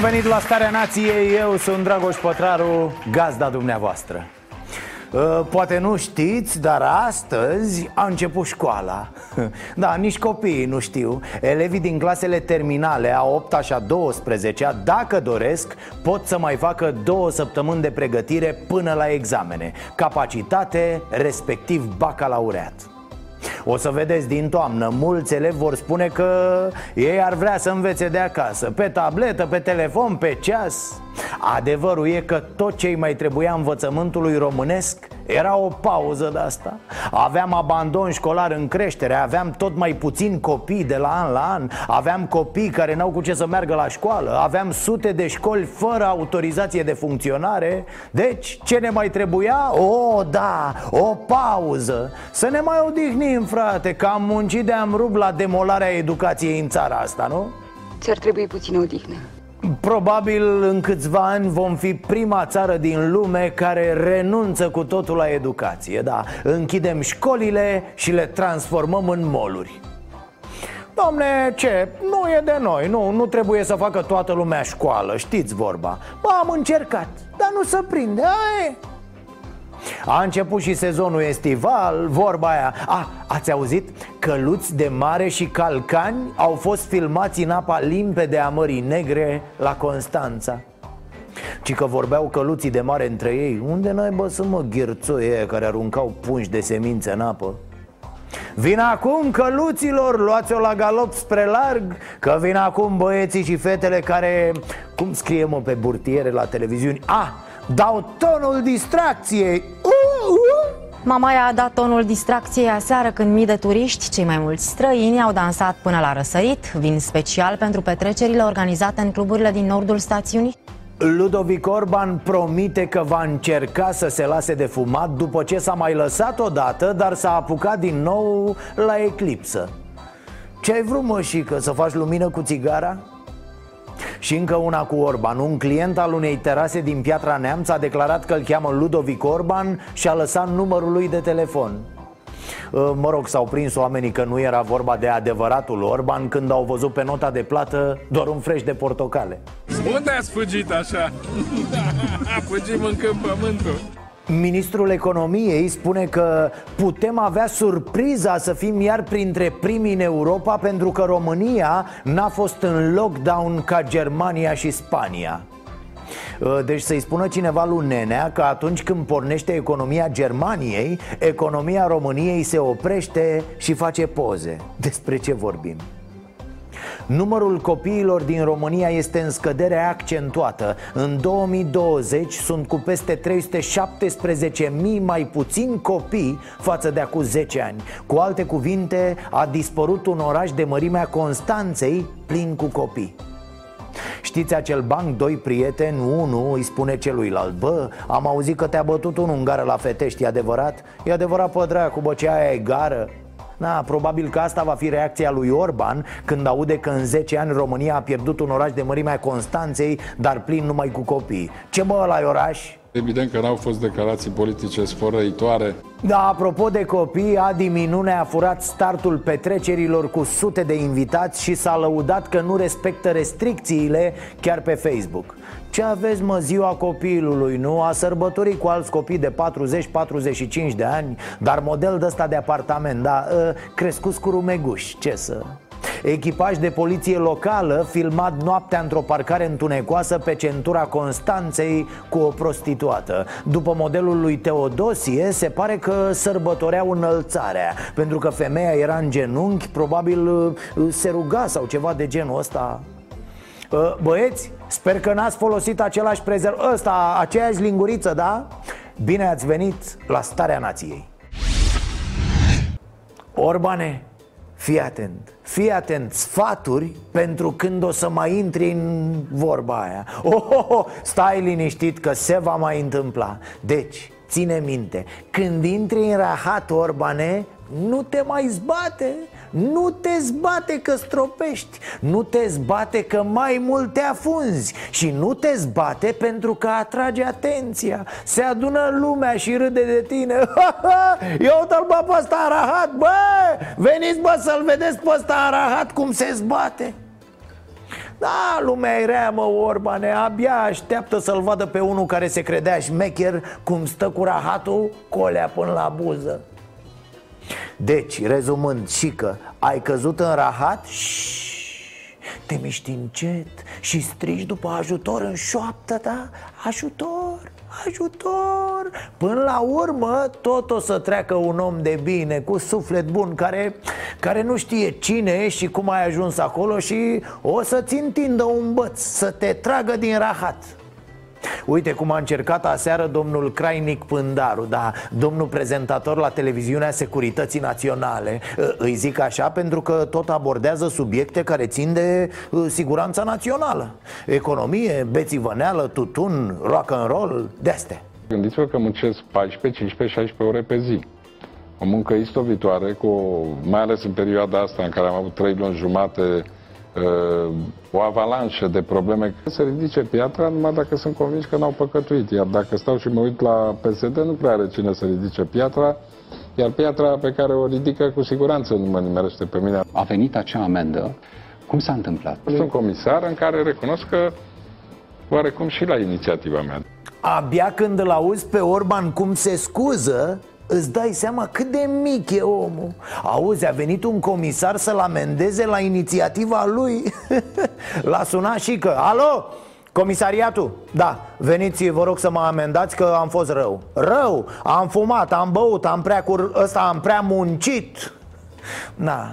Bun venit la Starea Nației, eu sunt Dragoș Pătraru, gazda dumneavoastră. Uh, Poate nu știți, dar astăzi a început școala. Da, nici copiii nu știu. Elevii din clasele terminale a 8 și a 12 dacă doresc, pot să mai facă două săptămâni de pregătire până la examene. Capacitate, respectiv bacalaureat o să vedeți din toamnă, mulți elevi vor spune că ei ar vrea să învețe de acasă. Pe tabletă, pe telefon, pe ceas Adevărul e că tot ce mai trebuia învățământului românesc era o pauză de asta Aveam abandon școlar în creștere Aveam tot mai puțini copii de la an la an Aveam copii care n-au cu ce să meargă la școală Aveam sute de școli fără autorizație de funcționare Deci, ce ne mai trebuia? O, da, o pauză Să ne mai odihnim, frate Că am muncit de am rupt la demolarea educației în țara asta, nu? Ți-ar trebui puțină odihnă. Probabil în câțiva ani vom fi prima țară din lume care renunță cu totul la educație Da, închidem școlile și le transformăm în moluri Domne, ce? Nu e de noi, nu, nu trebuie să facă toată lumea școală, știți vorba Bă, am încercat, dar nu se prinde, aia e. A început și sezonul estival, vorba aia A, ați auzit? Căluți de mare și calcani au fost filmați în apa limpede a Mării Negre la Constanța ci că vorbeau căluții de mare între ei Unde naiba să mă ghirțoi ăia care aruncau pungi de semințe în apă? Vin acum căluților, luați-o la galop spre larg Că vin acum băieții și fetele care, cum scrie mă pe burtiere la televiziuni A, dau tonul distracției uh, uh. Mamaia a dat tonul distracției aseară când mii de turiști, cei mai mulți străini, au dansat până la răsărit, vin special pentru petrecerile organizate în cluburile din nordul stațiunii. Ludovic Orban promite că va încerca să se lase de fumat după ce s-a mai lăsat odată, dar s-a apucat din nou la eclipsă Ce ai vrut, mășică, să faci lumină cu țigara? Și încă una cu Orban. Un client al unei terase din Piatra Neamț a declarat că îl cheamă Ludovic Orban și a lăsat numărul lui de telefon. Uh, Mă rog, s-au prins oamenii că nu era vorba de adevăratul Orban Când au văzut pe nota de plată doar un freș de portocale. Unde ați fugit așa? Fugim mâncând pământul Ministrul Economiei spune că putem avea surpriza să fim iar printre primii în Europa Pentru că România n-a fost în lockdown ca Germania și Spania Uh, Deci să-i spună cineva lui Nenea că atunci când pornește economia Germaniei Economia României se oprește și face poze Despre ce vorbim? Numărul copiilor din România este în scădere accentuată În 2020 sunt cu peste 317.000 mai puțini copii față de acum 10 ani Cu alte cuvinte, a dispărut un oraș de mărimea Constanței plin cu copii Știți acel banc, doi prieteni, unul îi spune celuilalt Bă, am auzit că te-a bătut un ungar la fetești, e adevărat? E adevărat, pă, dracu, bă, ce aia e gară? Na, probabil că asta va fi reacția lui Orban când aude că în 10 ani România a pierdut un oraș de mărimea Constanței, dar plin numai cu copii. Ce bă, ăla oraș? Evident că n-au fost declarații politice sfărăitoare. Da, apropo de copii, Adi Minune a furat startul petrecerilor cu sute de invitați și s-a lăudat că nu respectă restricțiile chiar pe Facebook Ce aveți mă ziua copilului, nu? A sărbătorit cu alți copii de 40-45 de ani Dar model de ăsta de apartament, da, ă, crescuți cu rumeguși, ce să... Echipaj de poliție locală filmat noaptea într-o parcare întunecoasă pe centura Constanței cu o prostituată. După modelul lui Teodosie, se pare că sărbătoreau înălțarea Pentru că femeia era în genunchi, probabil uh, se ruga sau ceva de genul ăsta. Uh, Băieți, sper că n-ați folosit același prezerv Ăsta, aceeași linguriță, da? Bine ați venit la Starea Nației. Orbane, Fii atent, fii atent, sfaturi pentru când o să mai intri în vorba aia. Oh, oh, oh, Stai liniștit că se va mai întâmpla. Deci, ține minte, când intri în rahat, Orbane, nu te mai zbate nu te zbate că stropești Nu te zbate că mai mult te afunzi Și nu te zbate pentru că atrage atenția. Se adună lumea și râde de tine. Eu uite-l bă pe ăsta arahat Bă, veniți bă să-l vedeți pe ăsta arahat cum se zbate. Da, lumea e rea, mă, Orbane. Abia așteaptă să-l vadă pe unul care se credea șmecher Cum stă cu rahatul colea până la buză deci, rezumând, și că ai căzut în rahat? Te miști încet și strigi după ajutor în șoaptă ta? Ajutor, ajutor! Până la urmă tot o să treacă un om de bine Cu suflet bun Care, care nu știe cine ești și cum ai ajuns acolo Și o să-ți întindă un băț Să te tragă din rahat Uite cum a încercat aseară domnul Crainic Pândaru Da, domnul prezentator la televiziunea Securității Naționale. Îi zic așa pentru că tot abordează subiecte care țin de siguranța națională. Economie, bețivăneală, tutun, rock and roll, de-astea. Gândiți-vă că muncesc 14, 15, 16 ore pe zi. O muncă istovitoare, cu, mai ales în perioada asta în care am avut 3 luni jumate Uh, o avalanșă de probleme. Se ridice piatra numai dacă sunt convins că n-au păcătuit. Iar dacă stau și mă uit la PSD, nu prea are cine să ridice piatra. Iar piatra pe care o ridică, cu siguranță nu mă nimerește pe mine. A venit acea amendă. Cum s-a întâmplat? Sunt comisar în care recunosc că oarecum și la inițiativa mea. Abia când îl auzi pe Orban cum se scuză, Îți dai seama cât de mic e omul. Auzi, a venit un comisar să-l amendeze la inițiativa lui. L-a sunat și că Alo, comisariatul Da, veniți, vă rog să mă amendați că am fost rău. Rău, am fumat, am băut, am prea cur... ăsta am prea muncit. Na,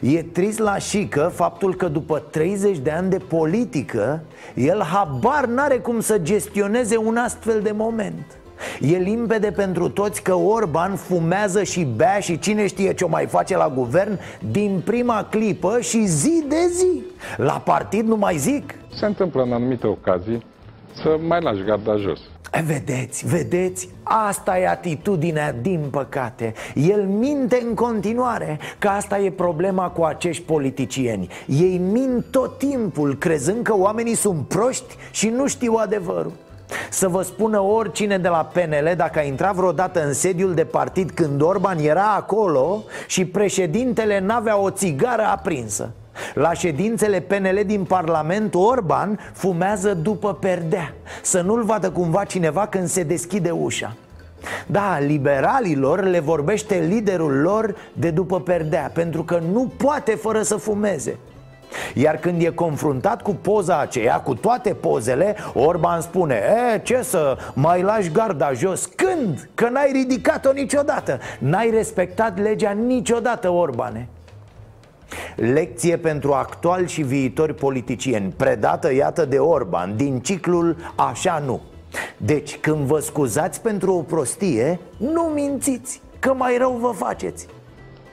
e trist la șică faptul că după 30 de ani de politică El habar n-are cum să gestioneze un astfel de moment E limpede pentru toți că Orban fumează și bea și cine știe ce o mai face la guvern din prima clipă și zi de zi. La partid nu mai zic. Se întâmplă în anumite ocazii să mai lași garda jos. Vedeți, vedeți, asta e atitudinea din păcate. El minte în continuare Că asta e problema cu acești politicieni. Ei mint tot timpul crezând că oamenii sunt proști și nu știu adevărul să vă spună oricine de la PNL dacă a intrat vreodată în sediul de partid când Orban era acolo și președintele n-avea o țigară aprinsă. La ședințele PNL din Parlament, Orban fumează după perdea. Să nu-l vadă cumva cineva când se deschide ușa. Da, liberalilor le vorbește liderul lor de după perdea Pentru că nu poate fără să fumeze iar când e confruntat cu poza aceea, cu toate pozele, Orban spune E, ce să mai lași garda jos? Când? Că n-ai ridicat-o niciodată. N-ai respectat legea niciodată, Orbane. Lecție pentru actuali și viitori politicieni Predată, iată, de Orban Din ciclul Așa nu. Deci, când vă scuzați pentru o prostie Nu mințiți, că mai rău vă faceți.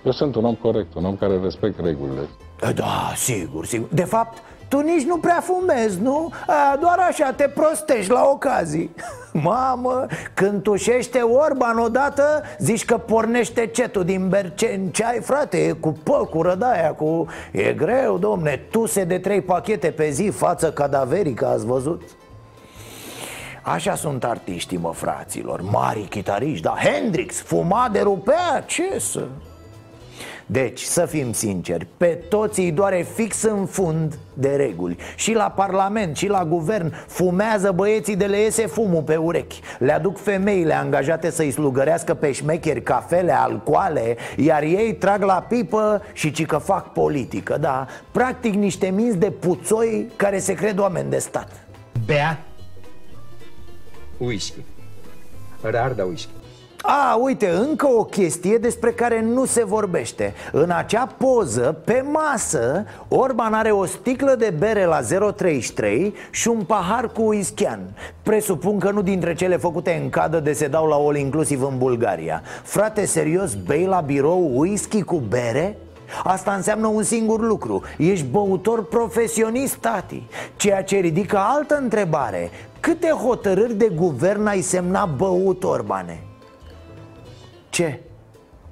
Eu sunt un om corect, un om care respect regulile da, sigur, sigur De fapt, tu nici nu prea fumezi, nu? A, doar așa te prostești la ocazii Mamă, când tușește Orban odată Zici că pornește cetul din Berceni Ce ai, frate? E cu păcură de aia cu... E greu, domne Tuse de trei pachete pe zi Față cadaverică, ați văzut? Așa sunt artiștii, mă, fraților Mari chitariști, da Hendrix fuma de rupea, ce să... Deci, să fim sinceri, pe toți îi doare fix în fund de reguli. Și la parlament, și la guvern Fumează băieții de le iese fumul pe urechi. Le aduc femeile angajate să-i slugărească pe șmecheri cafele, alcoale Iar ei trag la pipă și ci că fac politică Da, practic niște minți de puțoi care se cred oameni de stat. Bea? Whisky. Rar da whisky a, uite, încă o chestie despre care nu se vorbește. În acea poză, pe masă, Orban are o sticlă de bere la 0,33 și un pahar cu ischian Presupun că nu dintre cele făcute în cadă de se dau la all inclusiv în Bulgaria. Frate, serios, bei la birou whisky cu bere? Asta înseamnă un singur lucru. Ești băutor profesionist, tati. Ceea ce ridică altă întrebare. Câte hotărâri de guvern ai semnat băut, Orbane? Ce?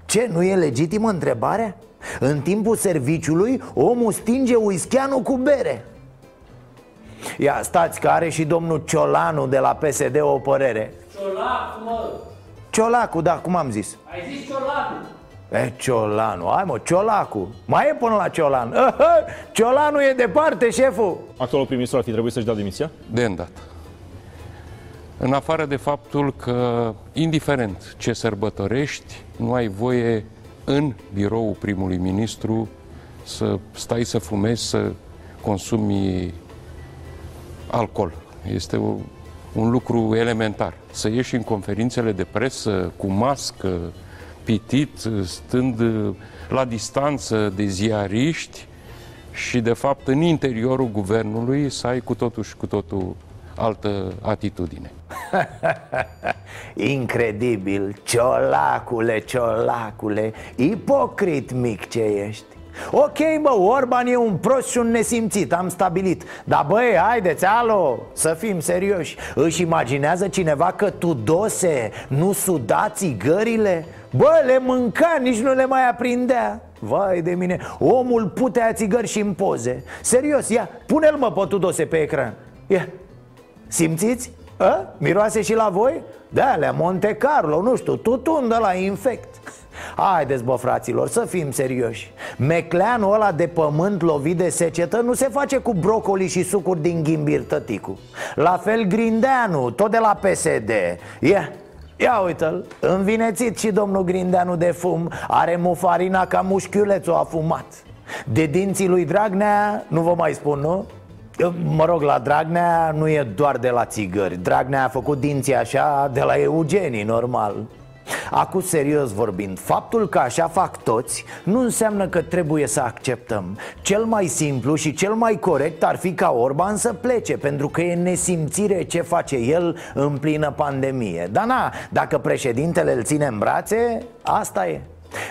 Ce, nu e legitimă întrebarea? În timpul serviciului, omul stinge uischianul cu bere Ia stați că are și domnul Ciolanu de la PSD o părere Ciolacu, mă! Ciolacu, da, cum am zis? Ai zis Ciolacu! E, Ciolanu, hai mă, Ciolacu Mai e până la Ciolan Ciolanu e departe, șeful Actualul prim-ministru ar fi trebuit să-și dea demisia? De îndată. În afară de faptul că, indiferent ce sărbătorești, nu ai voie în biroul primului ministru să stai să fumezi, să consumi alcool. Este o, un lucru elementar. Să ieși în conferințele de presă cu mască, pitit, stând la distanță de ziariști și, de fapt, în interiorul guvernului să ai cu totul și cu totul altă atitudine. Incredibil, ciolacule, ciolacule Ipocrit mic ce ești. Ok, bă, Orban e un prost și un nesimțit, am stabilit. Dar băi, haideți, alo, să fim serioși. Își imaginează cineva că Tudose nu suda țigările? Bă, le mânca, nici nu le mai aprindea. Vai de mine, omul putea țigări și în poze. Serios, ia, pune-l mă pe Tudose pe ecran. Ia, simțiți? A? Miroase și la voi? Da, alea Monte Carlo, nu știu, tutun de la infect Haideți bă fraților, să fim serioși Mecleanul ăla de pământ lovit de secetă nu se face cu brocoli și sucuri din ghimbir tăticu La fel Grindeanu, tot de la PSD Ia, Ia uite-l, învinețit și domnul Grindeanu de fum Are mufarina ca mușchiulețul a fumat De dinții lui Dragnea, nu vă mai spun, nu? Mă rog, la Dragnea nu e doar de la țigări. Dragnea a făcut dinții așa de la eugenii, normal. Acum serios vorbind, faptul că așa fac toți nu înseamnă că trebuie să acceptăm. Cel mai simplu și cel mai corect ar fi ca Orban să plece Pentru că e nesimțire ce face el în plină pandemie. Dar na, dacă președintele îl ține în brațe, asta e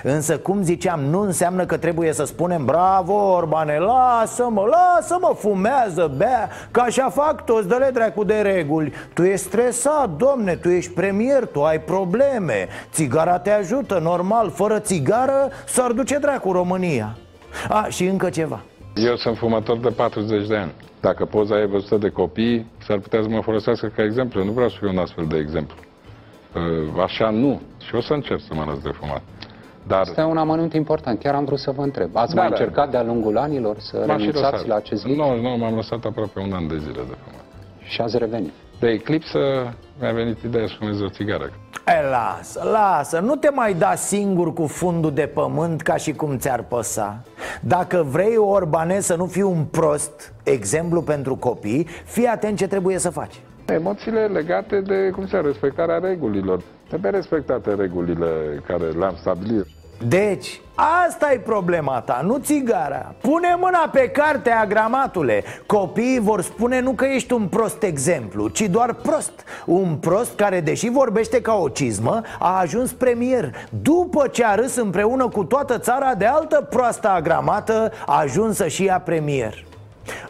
Însă, cum ziceam, nu înseamnă că trebuie să spunem Bravo, Orbane, lasă-mă, lasă-mă, fumează, bea Că așa fac toți, dă-le dracu de reguli Tu ești stresat, domne, tu ești premier, tu ai probleme Țigara te ajută, normal, fără țigară s-ar duce dracu România A, și încă ceva Eu sunt fumător de 40 de ani. Dacă poza e văzută de copii, s-ar putea să mă folosească ca exemplu. Eu nu vreau să fiu un astfel de exemplu. Uh, Așa nu. Și o să încerc să mă lăs de fumat. Dar Asta e un amănunt important. Chiar am vrut să vă întreb. Ați Da, mai da. încercat de-a lungul anilor să m-am și renunțați lăsat. la acest vid Nu, nu, m-am lăsat aproape un an de zile de fumat. și ați revenit? De eclipsă mi-a venit ideea să fumez o țigară. E, lasă, lasă, nu te mai da singur cu fundul de pământ ca și cum ți-ar păsa Dacă vrei, Orbane, să nu fii un prost, exemplu pentru copii, fii atent ce trebuie să faci Emoțiile legate de, cum se respectarea regulilor. Trebuie respectate regulile care le-am stabilit. Deci, asta e problema ta, nu țigara. Pune mâna pe cartea, gramatule. Copiii vor spune nu că ești un prost exemplu, ci doar prost. Un prost care, deși vorbește ca o cizmă, a ajuns premier. După ce a râs împreună cu toată țara de altă proastă agramată Ajunsă și ea premier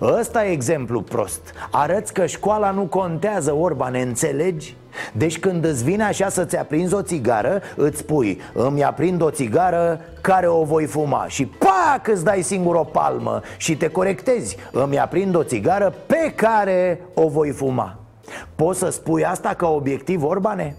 Ăsta e exemplu prost Arăți că școala nu contează, Orban, înțelegi? Deci când îți vine așa să-ți aprinzi o țigară Îți spui, îmi aprind o țigară care o voi fuma Și pac, îți dai singur o palmă Și te corectezi Îmi aprind o țigară pe care o voi fuma Poți să spui asta ca obiectiv, Orbane?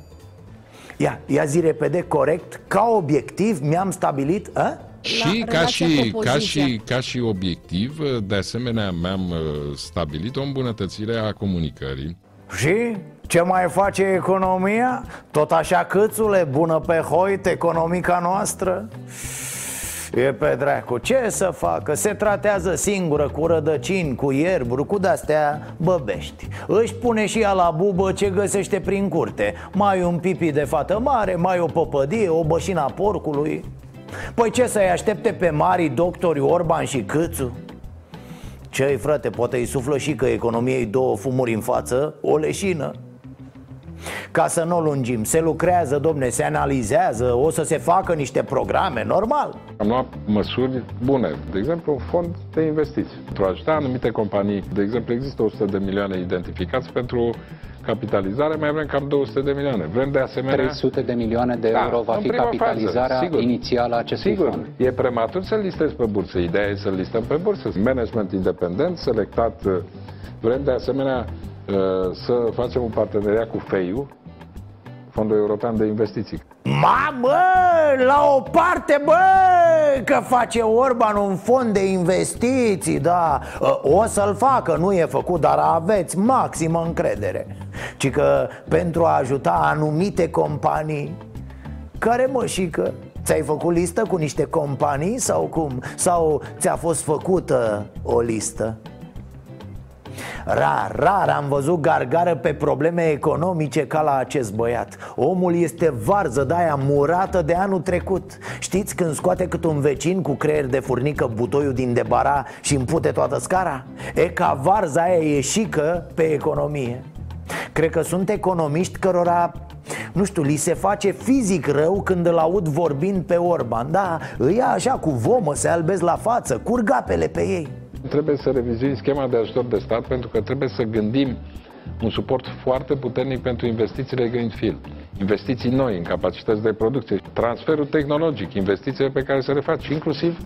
Ia, ia zi repede, corect Ca obiectiv mi-am stabilit a? Și ca și, ca, și, ca și obiectiv, de asemenea, mi-am uh, stabilit o îmbunătățire a comunicării. Și ce mai face economia? Tot așa câțule, bună pe hoit, economica noastră? E pe dracu, ce să facă? Se tratează singură cu rădăcini, cu ierburi, cu de-astea băbești Își pune și ea la bubă ce găsește prin curte Mai un pipi de fată mare, mai o păpădie, o bășina porcului Păi ce să-i aștepte pe mari doctori Orban și Câțu? Ce-i frate, poate îi suflă și că economiei două fumuri în față, o leșină. Ca să nu o lungim, se lucrează, domne, se analizează O să se facă niște programe, normal. Am luat măsuri bune, de exemplu un fond de investiții. Pentru a ajuta anumite companii, de exemplu există 100 de milioane identificați pentru capitalizare, mai vrem cam 200 de milioane. Vrem de asemenea... 300 de milioane de euro da, va fi capitalizarea fază, inițială a acestui sigur, fond. e prematur să-l listezi pe bursă. Ideea e să-l listăm pe bursă. Management independent, selectat. Vrem de asemenea uh, să facem un parteneriat cu FEIU, Fondul European de Investiții. Mamă, la o parte, bă, că face Orban un fond de investiții, da O să-l facă, nu e făcut, dar aveți maximă încredere Ci că pentru a ajuta anumite companii Care mă și că Ți-ai făcut listă cu niște companii sau cum? Sau ți-a fost făcută o listă? Rar, rar am văzut gargară pe probleme economice ca la acest băiat. Omul este varză de aia murată de anul trecut. Știți când scoate cât un vecin cu creier de furnică butoiul din debara și împute toată scara? E ca varza aia ieșică pe economie. Cred că sunt economiști cărora nu știu, li se face fizic rău când îl aud vorbind pe Orban. Da, îi ia așa cu vomă, se albesc la față, curg apele pe ei Trebuie să revizuim schema de ajutor de stat pentru că trebuie să gândim un suport foarte puternic pentru investițiile Greenfield. Investiții noi în capacități de producție, transferul tehnologic, investițiile pe care să le faci, inclusiv,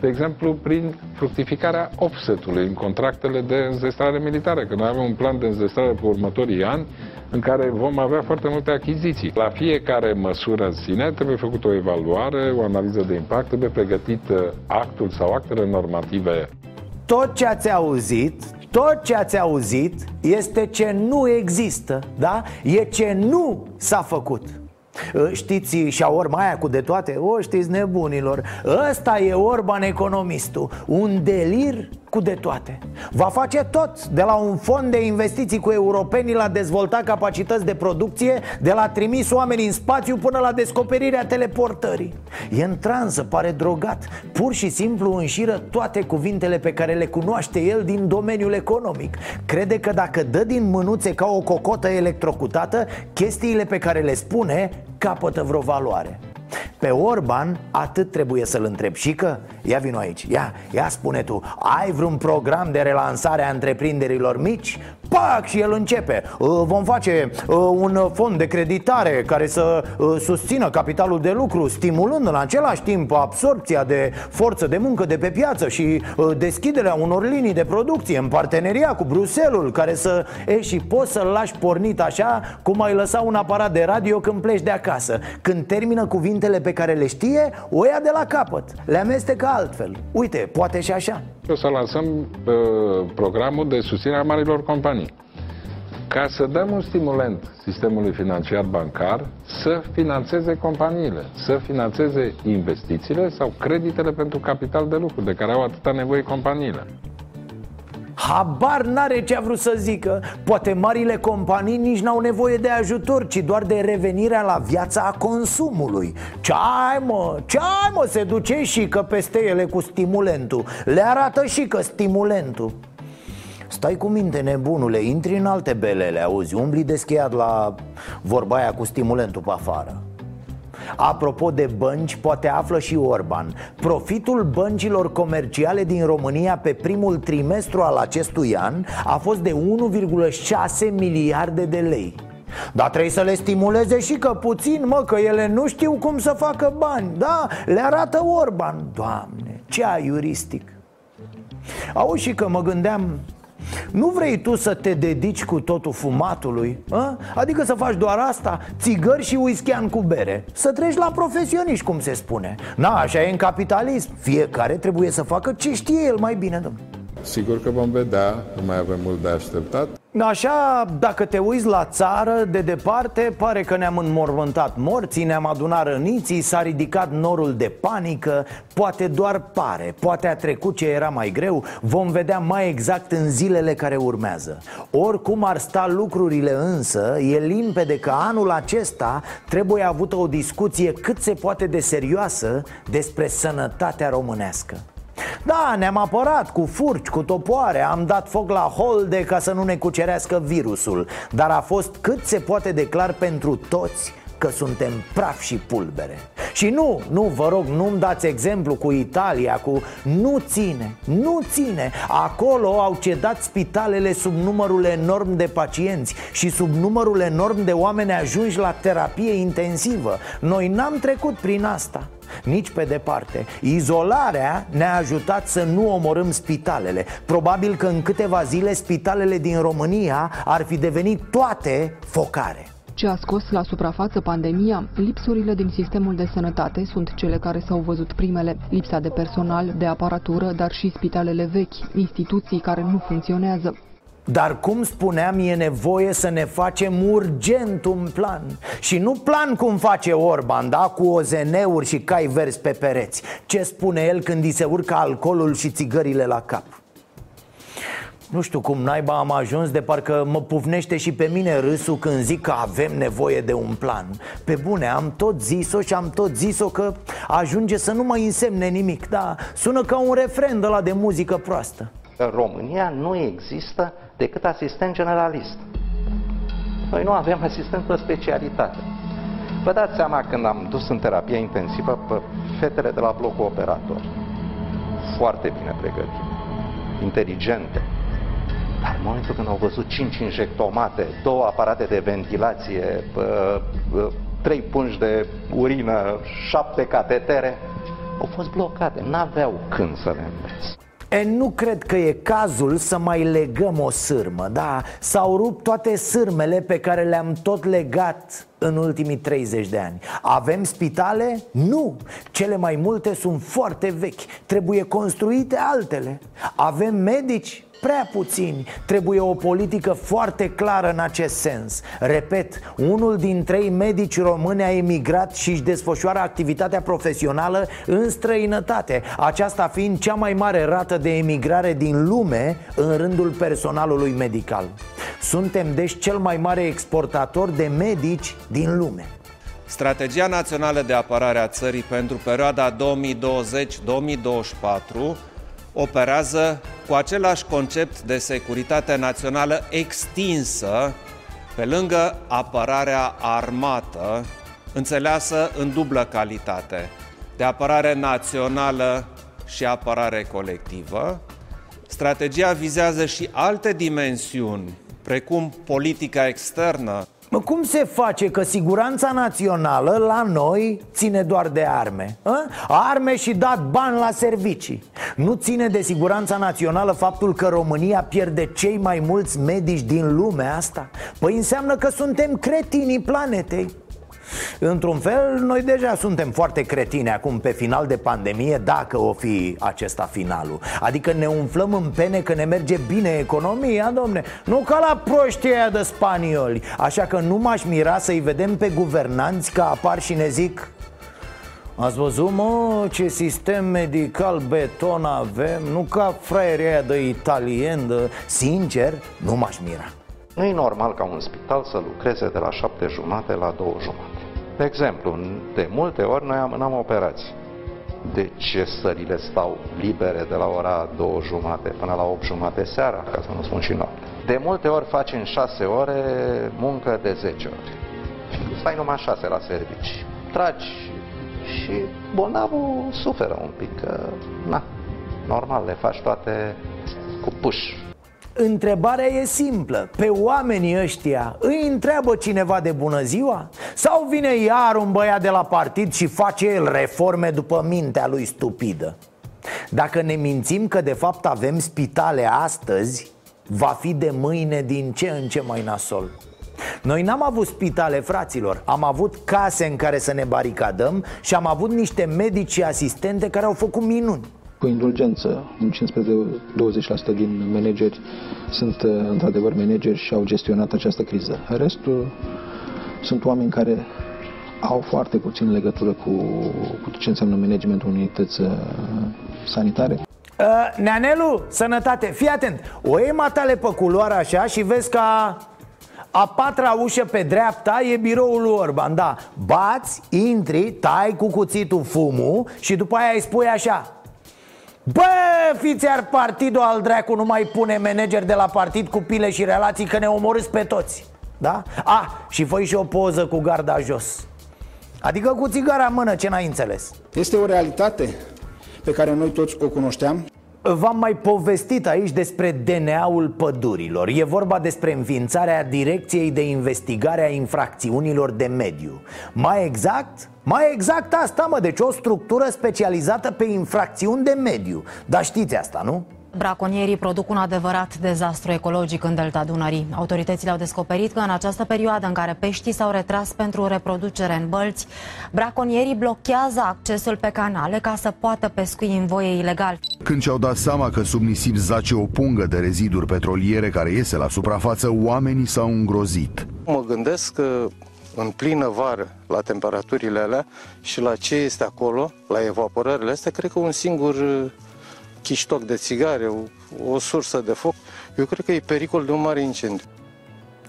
de exemplu, prin fructificarea offset-ului în contractele de înzestrare militară, că noi avem un plan de înzestrare pe următorii ani în care vom avea foarte multe achiziții. La fiecare măsură în sine trebuie făcută o evaluare, o analiză de impact, trebuie pregătit actul sau actele normative tot ce ați auzit, tot ce ați auzit este ce nu există, da? E ce nu s-a făcut ă, Știți șaorma aia cu de toate? O știți nebunilor Ăsta e Orban economistul Un delir cu de toate. Va face tot, de la un fond de investiții cu europenii la dezvolta capacități de producție De la trimis oameni în spațiu până la descoperirea teleportării. E în transă, pare drogat. Pur și simplu înșiră toate cuvintele pe care le cunoaște el din domeniul economic. Crede că dacă dă din mânuțe ca o cocotă electrocutată Chestiile pe care le spune capătă vreo valoare pe Orban atât trebuie să-l întreb Și că, ia vino aici, ia, ia spune tu Ai vreun program de relansare a întreprinderilor mici? Pac! Și el începe uh, Vom face uh, un fond de creditare care să uh, susțină capitalul de lucru Stimulând în același timp absorpția de forță de muncă de pe piață Și deschiderea unor linii de producție în parteneria cu Bruselul Care să... E, și poți să-l lași pornit așa cum ai lăsa un aparat de radio când pleci de acasă Când termină cuvintele pe care le știe, o ia de la capăt. Le amestecă altfel. Uite, poate și așa. O să lansăm uh, programul de susținere a marilor companii. Ca să dăm un stimulent sistemului financiar bancar să financeze companiile, să financeze investițiile sau creditele pentru capital de lucru de care au atâta nevoie companiile. Habar n-are ce a vrut să zică. Poate marile companii nici n-au nevoie de ajutor Ci doar de revenirea la viața a consumului. Ce ai mă, ce ai mă, se duce și că peste ele cu stimulentul. Le arată și că stimulentul. Stai cu minte, nebunule, intri în alte belele, auzi, umbli descheiat la vorba aia cu stimulentul pe afară Apropo de bănci, poate află și Orban. Profitul băncilor comerciale din România pe primul trimestru al acestui an a fost de 1,6 miliarde de lei. Dar trebuie să le stimuleze și că puțin, mă, că ele nu știu cum să facă bani Da, le arată Orban. Doamne, ce aiuristic. Auzi și că mă gândeam nu vrei tu să te dedici cu totul fumatului? A? Adică să faci doar asta, țigări și whisky cu bere Să treci la profesioniști, cum se spune Na, așa e în capitalism Fiecare trebuie să facă ce știe el mai bine, domnule Sigur că vom vedea, nu mai avem mult de așteptat. Așa, dacă te uiți la țară, de departe, pare că ne-am înmormântat morții, ne-am adunat răniții, s-a ridicat norul de panică Poate doar pare, poate a trecut ce era mai greu, vom vedea mai exact în zilele care urmează. Oricum ar sta lucrurile însă, e limpede că anul acesta trebuie avută o discuție cât se poate de serioasă despre sănătatea românească Da, ne-am apărat cu furci, cu topoare Am dat foc la holde ca să nu ne cucerească virusul. Dar a fost cât se poate declar pentru toți că suntem praf și pulbere. Și nu, nu, vă rog, nu-mi dați exemplu cu Italia, cu... Nu ține, nu ține. Acolo au cedat spitalele sub numărul enorm de pacienți Și sub numărul enorm de oameni ajunși la terapie intensivă. Noi n-am trecut prin asta nici pe departe Izolarea ne-a ajutat să nu omorâm spitalele Probabil că în câteva zile spitalele din România ar fi devenit toate focare ce a scos la suprafață pandemia, lipsurile din sistemul de sănătate sunt cele care s-au văzut primele. Lipsa de personal, de aparatură, dar și spitalele vechi, instituții care nu funcționează. Dar cum spuneam, e nevoie să ne facem urgent un plan. Și nu plan cum face Orban, da? Cu OZN-uri și cai verzi pe pereți. Ce spune el când îi se urcă alcoolul și țigările la cap? Nu știu cum naiba am ajuns de parcă mă pufnește și pe mine râsul când zic că avem nevoie de un plan. Pe bune, am tot zis-o și am tot zis-o că ajunge să nu mai însemne nimic Da, sună ca un refren de la de muzică proastă În România nu există decât asistent generalist. Noi nu avem asistent pe specialitate. Vă dați seama când am dus în terapie intensivă pe fetele de la blocul operator. Foarte bine pregătite, inteligente, dar în momentul când au văzut 5 injectomate, două aparate de ventilație, trei pungi de urină, șapte catetere, au fost blocate, n-aveau când să le învețe. E, nu cred că e cazul să mai legăm o sârmă, da? S-au rupt toate sârmele pe care le-am tot legat în ultimii 30 de ani Avem spitale? Nu! Cele mai multe sunt foarte vechi Trebuie construite altele Avem medici? Prea puțini. Trebuie o politică foarte clară în acest sens. Repet, unul din trei medici români a emigrat și își desfășoară activitatea profesională în străinătate Aceasta fiind cea mai mare rată de emigrare din lume în rândul personalului medical. Suntem deci cel mai mare exportator de medici din lume. Strategia Națională de Apărare a Țării pentru perioada 2020-2024 operează cu același concept de securitate națională extinsă, pe lângă apărarea armată, înțeleasă în dublă calitate, de apărare națională și apărare colectivă. Strategia vizează și alte dimensiuni, precum politica externă, Mă, cum se face că siguranța națională la noi ține doar de arme? A? Arme și dat bani la servicii Nu ține de siguranța națională faptul că România pierde cei mai mulți medici din lumea asta? Păi înseamnă că suntem cretinii planetei Într-un fel, noi deja suntem foarte cretine acum pe final de pandemie Dacă o fi acesta finalul. Adică ne umflăm în pene că ne merge bine economia, domne. Nu ca la proștii aia de spanioli. Așa că nu m-aș mira să-i vedem pe guvernanți că apar și ne zic Ați văzut, mă, ce sistem medical beton avem? Nu ca fraierii aia de italien, de... Sincer, nu m-aș mira. Nu e normal ca un spital să lucreze de la șapte jumate la două jumate de exemplu, de multe ori noi amânăm operații. De ce sările stau libere de la ora 2 jumate până la 8 jumate seara, ca să nu spun și noapte? De multe ori faci în 6 ore muncă de 10 ore. Stai numai 6 la servici. Tragi și bolnavul suferă un pic. Că, na, normal, le faci toate cu puș. Întrebarea e simplă Pe oamenii ăștia îi întreabă cineva de bună ziua? Sau vine iar un băiat de la partid și face el reforme după mintea lui stupidă? Dacă ne mințim că de fapt avem spitale astăzi Va fi de mâine din ce în ce mai nasol noi n-am avut spitale, fraților Am avut case în care să ne baricadăm Și am avut niște medici și asistente care au făcut minuni cu indulgență. 15-20% din manageri sunt uh, într-adevăr manageri și au gestionat această criză. Restul sunt oameni care au foarte puțin legătură cu, cu ce înseamnă managementul unități uh, sanitare. Uh, Neanelu, sănătate, fii atent O iei matale pe culoare așa și vezi ca a patra ușă pe dreapta e biroul lui Orban, da Bați, intri, tai cu cuțitul fumul și după aia îi spui așa Bă, fiți iar partidul al dracu Nu mai pune manager de la partid cu pile și relații Că ne omorâți pe toți Da? A, și fă și o poză cu garda jos Adică cu țigara în mână, ce n-ai înțeles? Este o realitate pe care noi toți o cunoșteam V-am mai povestit aici despre DNA-ul pădurilor. E vorba despre înființarea Direcției de Investigare a Infracțiunilor de Mediu. Mai exact, mai exact asta mă, deci o structură specializată pe infracțiuni de mediu. Dar știți asta, nu? Braconierii produc un adevărat dezastru ecologic în delta Dunării. Autoritățile au descoperit că în această perioadă în care peștii s-au retras pentru reproducere în bălți, braconierii blochează accesul pe canale ca să poată pescui în voie ilegal. Când și-au dat seama că sub nisip zace o pungă de reziduri petroliere care iese la suprafață, oamenii s-au îngrozit. Mă gândesc că în plină vară, la temperaturile alea și la ce este acolo, la evaporările astea, cred că un singur chiștoc de țigare, o, o sursă de foc, eu cred că e pericol de un mare incendiu.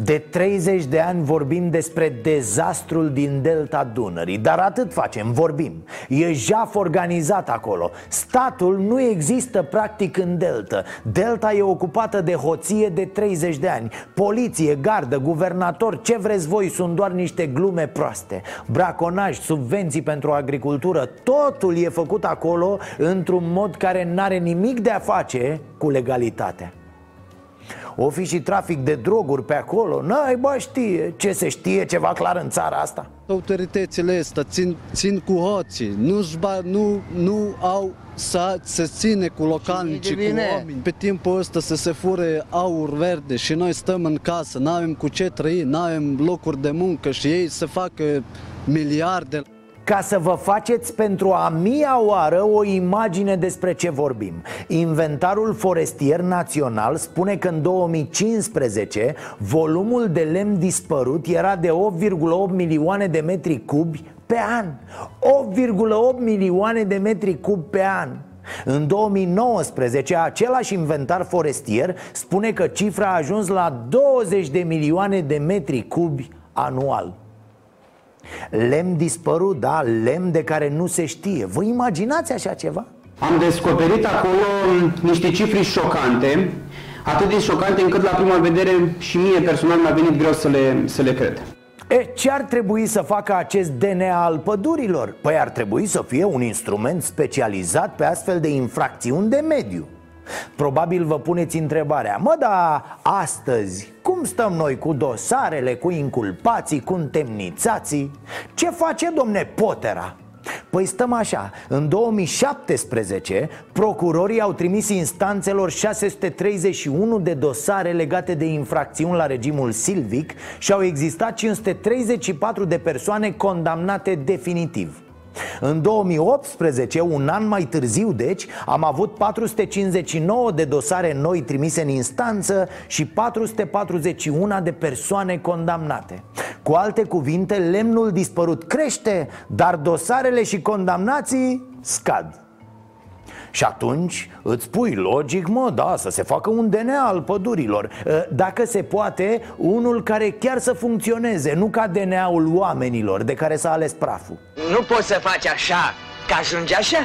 De 30 de ani vorbim despre dezastrul din delta Dunării Dar atât facem, vorbim. E jaf organizat acolo. Statul nu există practic în delta. Delta e ocupată de hoție de 30 de ani. Poliție, gardă, guvernator, ce vreți voi sunt doar niște glume proaste. Braconaj, subvenții pentru agricultură Totul e făcut acolo într-un mod care n-are nimic de a face cu legalitatea o fi și trafic de droguri pe acolo? N-ai bă știe. Ce se știe ceva clar în țara asta? Autoritățile astea țin, țin cu hoții. Nu, nu, nu au să se ține cu localnici, cu oameni. Pe timpul ăsta să se fure aur verde și noi stăm în casă N-avem cu ce trăi, n-avem locuri de muncă și ei să facă miliarde ca să vă faceți pentru a mia oară o imagine despre ce vorbim. Inventarul forestier național spune că în 2015 volumul de lemn dispărut era de 8,8 milioane de metri cubi pe an. 8,8 milioane de metri cubi pe an. În 2019, același inventar forestier spune că cifra a ajuns la 20 de milioane de metri cubi anual. Lemn dispărut, da, lemn de care nu se știe Vă imaginați așa ceva? Am descoperit acolo niște cifre șocante Atât de șocante încât la prima vedere și mie personal mi-a venit greu să le, să le cred E, ce ar trebui să facă acest DNA al pădurilor? Păi ar trebui să fie un instrument specializat pe astfel de infracțiuni de mediu Probabil vă puneți întrebarea Mă, da, astăzi cum stăm noi cu dosarele, cu inculpații, cu întemnițații? Ce face domne Potera? Păi stăm așa, în 2017 procurorii au trimis instanțelor 631 de dosare legate de infracțiuni la regimul silvic și au existat 534 de persoane condamnate definitiv în 2018, un an mai târziu, deci, am avut 459 de dosare noi trimise în instanță și 441 de persoane condamnate. Cu alte cuvinte, lemnul dispărut crește, dar dosarele și condamnații scad. Și atunci îți pui logic, mă, da, să se facă un DNA al pădurilor. Dacă se poate, unul care chiar să funcționeze Nu ca DNA-ul oamenilor de care s-a ales praful. Nu poți să faci așa, că ajunge așa?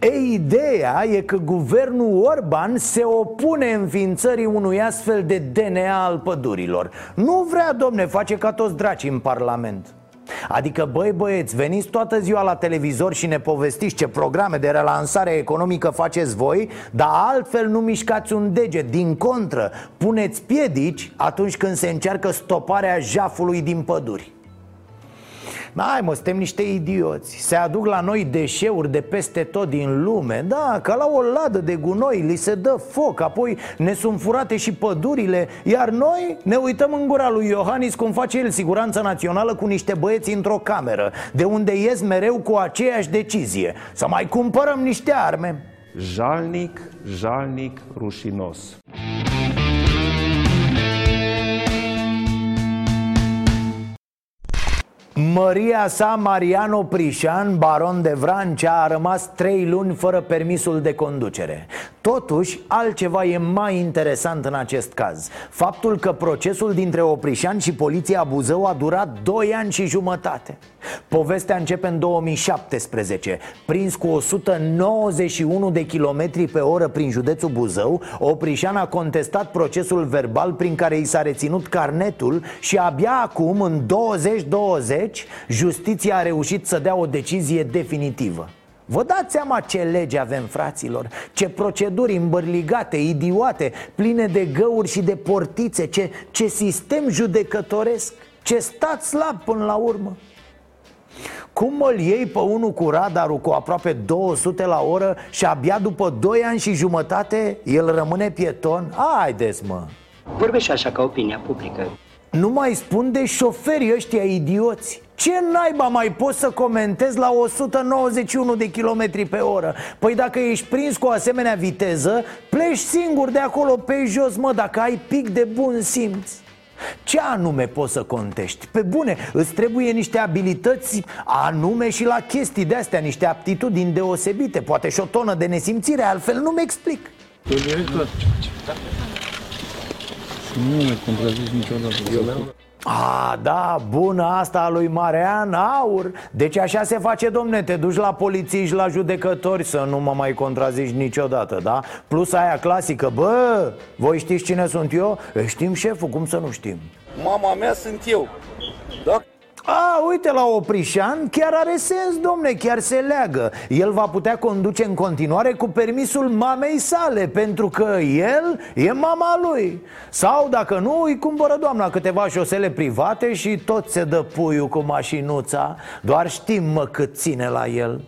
Ei, ideea e că guvernul Orban se opune înființării unui astfel de DNA al pădurilor. Nu vrea, domne, face ca toți dracii în Parlament Adică, băi băieți, veniți toată ziua la televizor și ne povestiți ce programe de relansare economică faceți voi Dar altfel nu mișcați un deget, din contră, puneți piedici atunci când se încearcă stoparea jafului din păduri Hai mă, suntem niște idioți. Se aduc la noi deșeuri de peste tot din lume. Da, ca la o ladă de gunoi Li se dă foc, apoi ne sunt furate și pădurile. Iar noi ne uităm în gura lui Iohannis Cum face el siguranța națională cu niște băieți într-o cameră De unde ies mereu cu aceeași decizie. Să mai cumpărăm niște arme. Jalnic, jalnic, rușinos Măria sa Mariano Prișan, baron de Vrancea, a rămas trei luni fără permisul de conducere. Totuși, altceva e mai interesant în acest caz. Faptul că procesul dintre Oprișan și poliția Buzău a durat 2 ani și jumătate. Povestea începe în 2017 Prins cu 191 de kilometri pe oră prin județul Buzău Oprișan a contestat procesul verbal prin care i s-a reținut carnetul Și abia acum, în 2020, justiția a reușit să dea o decizie definitivă. Vă dați seama ce lege avem, fraților? Ce proceduri îmbărligate, idiote Pline de găuri și de portițe Ce, ce sistem judecătoresc Ce stat slab până la urmă. Cum îl iei pe unul cu radarul cu aproape 200 la oră Și abia după 2 ani și jumătate el rămâne pieton? Haideți mă! Vorbește așa ca opinia publică Nu mai spun de șoferii ăștia idioți ce naiba mai poți să comentezi la 191 de km pe oră? Păi dacă ești prins cu o asemenea viteză, pleci singur de acolo pe jos, mă, dacă ai pic de bun simț ce anume poți să contești? Pe bune, îți trebuie niște abilități anume și la chestii de astea, niște aptitudini deosebite Poate și o tonă de nesimțire, altfel nu-mi explic Nu ne contrazici niciodată a, da, bună asta a lui Marean, aur Deci așa se face, domne, te duci la polițiști, la judecători Să nu mă mai contrazici niciodată, da? Plus aia clasică, bă, voi știți cine sunt eu? E, știm șeful, cum să nu știm? Mama mea sunt eu Da? A, uite la Oprișan, chiar are sens, domne, chiar se leagă. El va putea conduce în continuare cu permisul mamei sale Pentru că el e mama lui. Sau dacă nu, îi cumpără doamna câteva șosele private Și tot se dă puiul cu mașinuța. Doar știm, mă, cât ține la el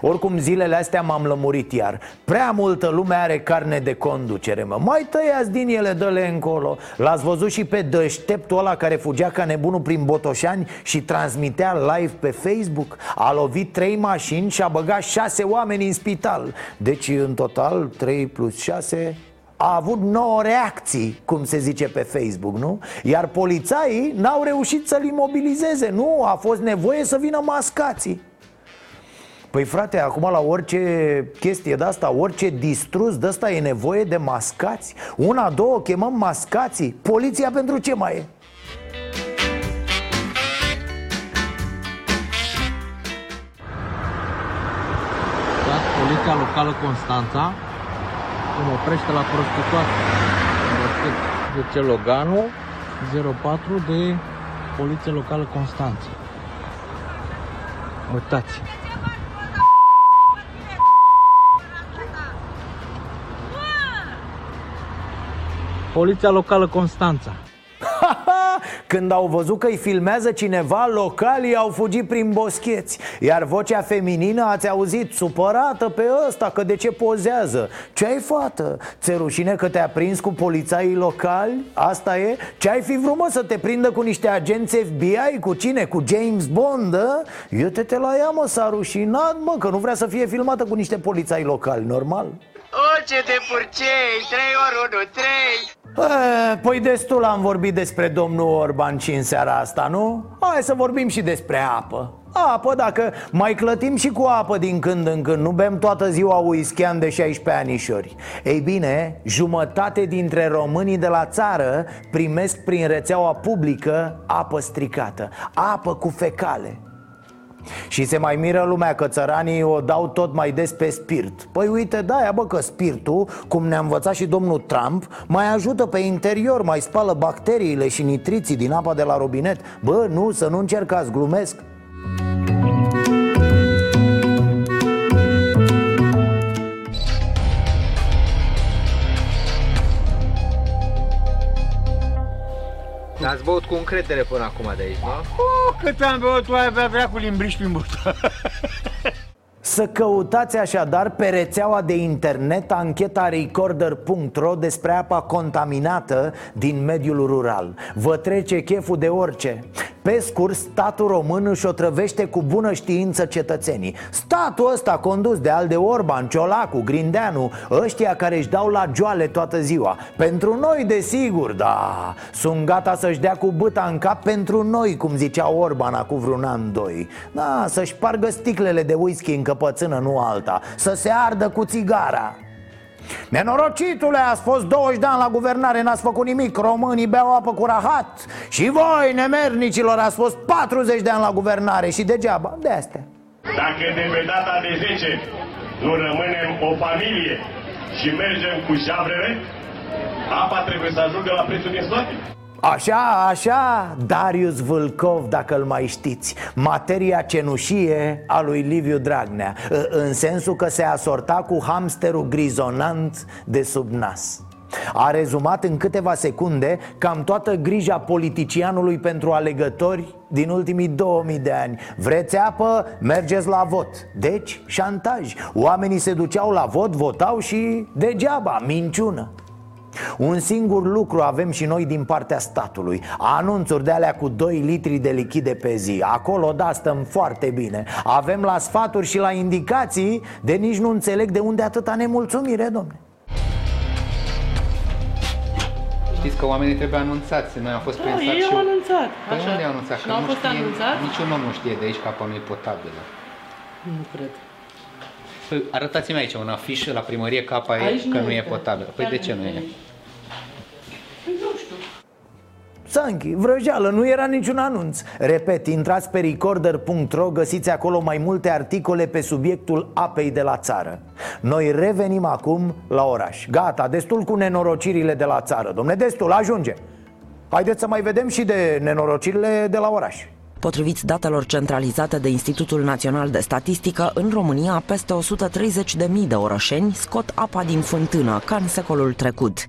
oricum zilele astea m-am lămurit iar Prea multă lume are carne de conducere mă. Mai tăiați din ele, dă-le încolo L-ați văzut și pe deșteptul ăla care fugea ca nebunul prin Botoșani Și transmitea live pe Facebook A lovit trei mașini și a băgat șase oameni în spital Deci în total 3 plus 6 a avut 9 reacții, cum se zice pe Facebook, nu? Iar polițaii n-au reușit să-l imobilizeze, nu? A fost nevoie să vină mascații Păi frate, acum la orice chestie de asta, orice distrus de asta e nevoie de mascați. Una, două, chemăm mascații. Poliția pentru ce mai e? Da, Poliția locală Constanța Îmi oprește la prostituat. Ce Loganu 04 de Poliția locală Constanța. Uitați Poliția locală Constanța Când au văzut că îi filmează cineva, localii au fugit prin boscheți Iar vocea feminină ați auzit supărată pe ăsta că de ce pozează Ce ai fată? Ți rușine că te-a prins cu polițaii locali? Asta e? Ce ai fi vrut mă să te prindă cu niște agenți FBI? Cu cine? Cu James Bond? Eu te te la ea mă, s-a rușinat mă Că nu vrea să fie filmată cu niște polițai locali, normal O, ce te purcei, 3 ori 1, 3 Păi destul am vorbit despre domnul Orban și în seara asta, nu? Hai să vorbim și despre apă. Apă, dacă mai clătim și cu apă din când în când Nu bem toată ziua whisky de 16 anișori. Ei bine, jumătate dintre românii de la țară Primesc prin rețeaua publică apă stricată Apă cu fecale și se mai miră lumea că țăranii o dau tot mai des pe spirit Păi uite, da, bă, că spiritul, cum ne-a învățat și domnul Trump Mai ajută pe interior, mai spală bacteriile și nitriții din apa de la robinet. Bă, nu, să nu încercați, glumesc Ați băut cu încredere până acum de aici, nu? Oh, cât am băut, tu ai avea vrea cu limbriș prin burtă Să căutați așadar pe rețeaua de internet ancheta recorder.ro despre apa contaminată din mediul rural. Vă trece cheful de orice Pe scurt, statul român își otrăvește cu bună știință cetățenii. Statul ăsta condus de Alde Orban, Ciolacu, Grindeanu Ăștia care își dau la joale toată ziua. Pentru noi, desigur, da. Sunt gata să-și dea cu băta în cap pentru noi, cum zicea Orban acum vreun an, doi. Da, să-și pargă sticlele de whisky în căpățână, nu alta. Să se ardă cu țigara Nenorocitule, ați fost 20 de ani la guvernare, n-ați făcut nimic. Românii beau apă cu rahat. Și voi, nemernicilor, ați fost 40 de ani la guvernare Și degeaba, de astea. Dacă de pe data de 10 nu rămânem o familie și mergem cu javrele, apa trebuie să ajungă la prețul din soate. Așa, așa, Darius Vâlcov, dacă îl mai știți. Materia cenușie a lui Liviu Dragnea În sensul că se asorta cu hamsterul grizonant de sub nas. A rezumat în câteva secunde cam toată grija politicianului pentru alegători din ultimii 2000 de ani. Vreți apă? Mergeți la vot. Deci, șantaj. Oamenii se duceau la vot, votau și degeaba, minciună un singur lucru avem și noi din partea statului Anunțuri de alea cu 2 litri de lichide pe zi Acolo, da, stăm foarte bine Avem la sfaturi și la indicații De nici nu înțeleg de unde atâta nemulțumire, domne Știți că oamenii trebuie anunțați. Noi am fost Da, prinsați ei și... au anunțat. Păi Așa. unde au anunțat? Și nu au fost știe, anunțați? Niciun om nu știe de aici că apa nu e potabilă. Nu cred. Păi, arătați-mi aici un afiș la primărie că apa Aici e, că nu nu e este. potabilă. Păi Chiar de ce nu nu e? este. Nu știu. Sanchi, vrăjeală, nu era niciun anunț Repet, intrați pe recorder.ro Găsiți acolo mai multe articole pe subiectul apei de la țară Noi revenim acum la oraș Gata, destul cu nenorocirile de la țară Domne, destul, ajunge Haideți să mai vedem și de nenorocirile de la oraș Potrivit datelor centralizate de Institutul Național de Statistică, în România peste 130.000 de orășeni scot apa din fântână, ca în secolul trecut.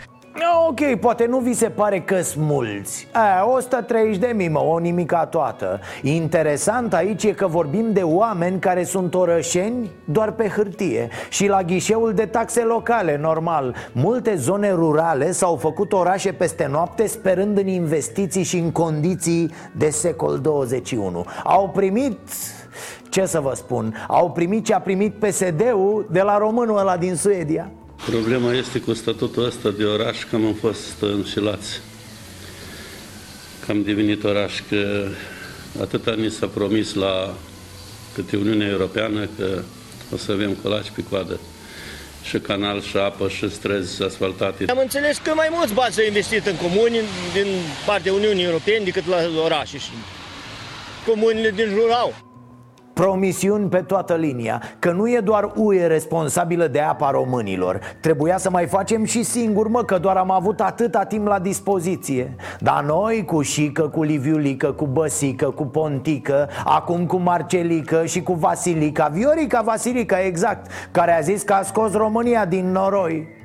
Ok, poate nu vi se pare că sunt mulți. A, 130 de mii, mă, o nimica toată. Interesant aici e că vorbim de oameni care sunt orășeni doar pe hârtie Și la ghișeul de taxe locale, normal. Multe zone rurale s-au făcut orașe peste noapte Sperând în investiții și în condiții de secol 21 Au primit ce să vă spun, au primit ce a primit PSD-ul de la românul ăla din Suedia Problema este cu statutul ăsta de oraș că am fost înșelați. Că am devenit oraș, că atâta ni s-a promis la câte Uniunea Europeană că o să avem colaci pe coadă. Și canal, și apă, și străzi asfaltate. Am înțeles că mai mulți bani s-au investit în comuni din partea Uniunii Europene decât la orașe și comunile din jur au. Promisiuni pe toată linia Că nu e doar UE responsabilă de apa românilor. Trebuia să mai facem și singur, mă Că doar am avut atâta timp la dispoziție. Dar noi cu Șică, cu Liviulică, cu Băsică, cu Pontică Acum cu Marcelică și cu Vasilica Viorica Vasilica, exact Care a zis că a scos România din noroi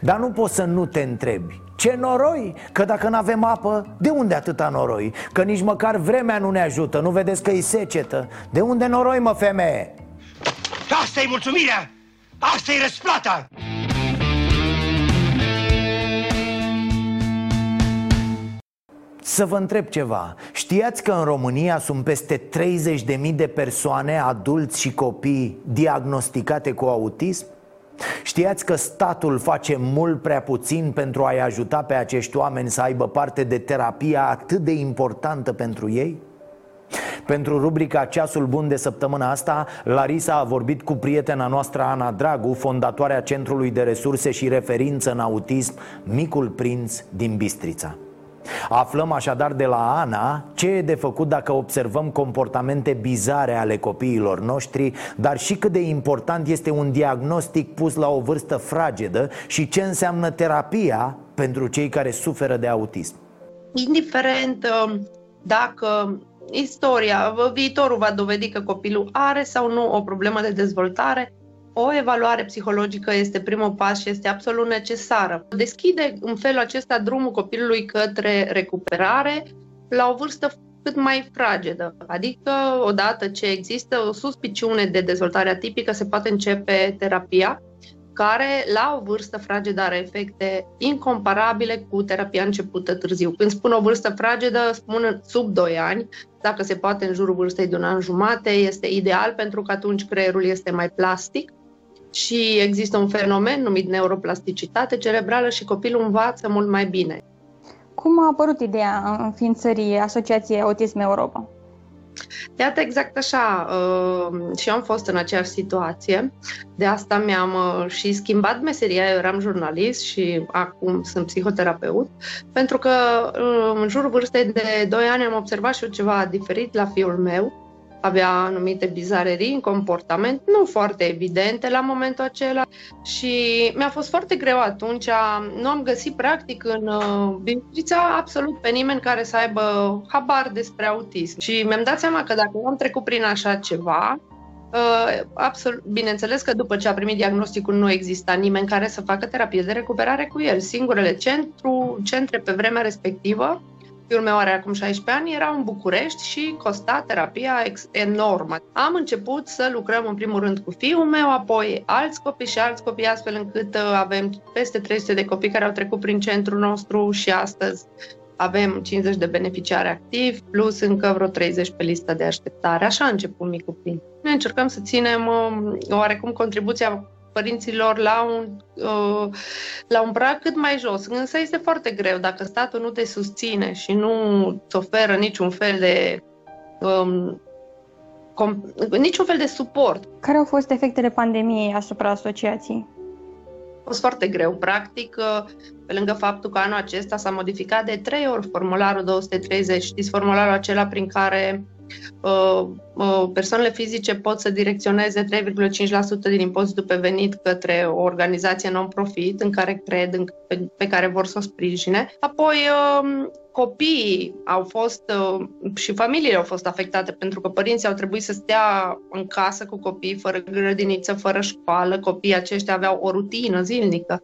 Dar nu poți să nu te întrebi ce noroi? Că dacă nu avem apă, de unde atâta noroi? Că nici măcar vremea nu ne ajută, nu vedeți că e secetă De unde noroi, mă, femeie? Asta e mulțumirea! Asta e răsplata! Să vă întreb ceva Știați că în România sunt peste 30.000 de persoane, adulți și copii, diagnosticate cu autism? Știați că statul face mult prea puțin pentru a-i ajuta pe acești oameni să aibă parte de terapia atât de importantă pentru ei? Pentru rubrica Ceasul Bun de săptămâna asta, Larisa a vorbit cu prietena noastră Ana Dragu, fondatoarea Centrului de Resurse și Referință în Autism, Micul Prinț din Bistrița. Aflăm așadar de la Ana ce e de făcut dacă observăm comportamente bizare ale copiilor noștri, dar și cât de important este un diagnostic pus la o vârstă fragedă și ce înseamnă terapia pentru cei care suferă de autism. indiferent uh, dacă istoria, uh, viitorul va dovedi că copilul are sau nu o problemă de dezvoltare, o evaluare psihologică este primul pas și este absolut necesară. Deschide în felul acesta drumul copilului către recuperare la o vârstă cât mai fragedă. Adică, odată ce există o suspiciune de dezvoltare atipică, se poate începe terapia care la o vârstă fragedă are efecte incomparabile cu terapia începută târziu. Când spun o vârstă fragedă, spun sub 2 ani, dacă se poate în jurul vârstei de un an jumate, este ideal pentru că atunci creierul este mai plastic și există un fenomen numit neuroplasticitate cerebrală și copilul învață mult mai bine. Cum a apărut ideea înființării Asociației Autism Europa? Iată exact așa, uh, și eu am fost în aceeași situație, de asta mi-am uh, și schimbat meseria, eu eram jurnalist și acum sunt psihoterapeut, pentru că uh, în jurul vârstei de 2 ani am observat și eu ceva diferit la fiul meu, avea anumite bizarerii în comportament, nu foarte evidente la momentul acela și mi-a fost foarte greu atunci. Nu am găsit practic în uh, Bistrița absolut pe nimeni care să aibă habar despre autism. Și mi-am dat seama că dacă am trecut prin așa ceva, Uh, absolut, bineînțeles că după ce a primit diagnosticul nu exista nimeni care să facă terapie de recuperare cu el. Singurele centru, centre pe vremea respectivă Fiul meu are acum 16 ani, era în București și costa terapia ex- enormă. Am început să lucrăm în primul rând cu fiul meu, apoi alți copii și alți copii, astfel încât uh, avem peste 300 de copii care au trecut prin centrul nostru și astăzi avem 50 de beneficiari activi, plus încă vreo 30 pe lista de așteptare. Așa a început micul prin. Ne încercăm să ținem um, oarecum contribuția părinților la un, uh, la un prag cât mai jos. Însă este foarte greu dacă statul nu te susține și nu îți oferă niciun fel de um, com- niciun fel de suport. Care au fost efectele pandemiei asupra asociației? A fost foarte greu. Practic, uh, pe lângă faptul că anul acesta s-a modificat de trei ori formularul 230, știți, formularul acela prin care Uh, uh, persoanele fizice pot să direcționeze 3,5% din impozitul pe venit către o organizație non-profit în care cred, în, pe, pe care vor să o sprijine. Apoi, um, copiii au fost uh, și familiile au fost afectate pentru că părinții au trebuit să stea în casă cu copii fără grădiniță, fără școală. Copiii aceștia aveau o rutină zilnică.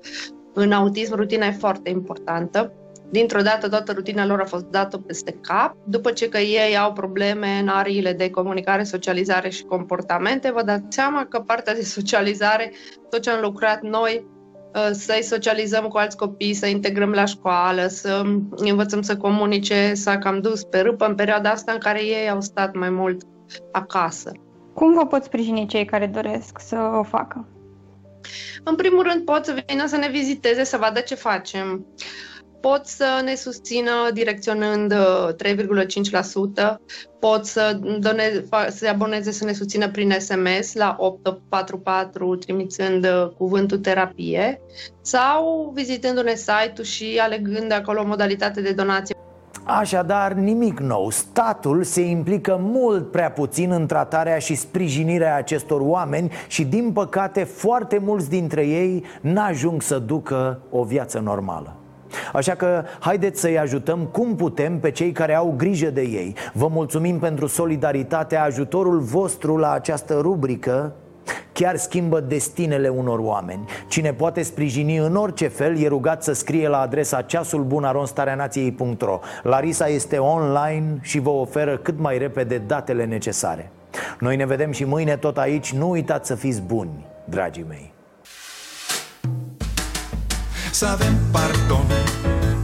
În autism, rutina e foarte importantă dintr-o dată toată rutina lor a fost dată peste cap. După ce că ei au probleme în ariile de comunicare, socializare și comportamente, vă dați seama că partea de socializare, tot ce am lucrat noi, uh, să-i socializăm cu alți copii, să integrăm la școală, să învățăm să comunice, s-a cam dus pe râpă în perioada asta în care ei au stat mai mult acasă. Cum vă pot sprijini cei care doresc să o facă? În primul rând pot să vină să ne viziteze, să vadă ce facem pot să ne susțină direcționând 3,5%, uh, pot să done, se aboneze să ne susțină prin SMS la 844 trimițând uh, cuvântul terapie sau vizitându-ne site-ul și alegând acolo modalitate de donație. Așadar, nimic nou. Statul se implică mult prea puțin în tratarea și sprijinirea acestor oameni și, din păcate, foarte mulți dintre ei n-ajung să ducă o viață normală. Așa că haideți să-i ajutăm cum putem pe cei care au grijă de ei. Vă mulțumim pentru solidaritate, ajutorul vostru la această rubrică Chiar schimbă destinele unor oameni. Cine poate sprijini în orice fel e rugat să scrie la adresa ceasulbunaronstareanației.ro Larisa este online și vă oferă cât mai repede datele necesare. Noi ne vedem și mâine tot aici. Nu uitați să fiți buni, dragii mei. Să avem pardon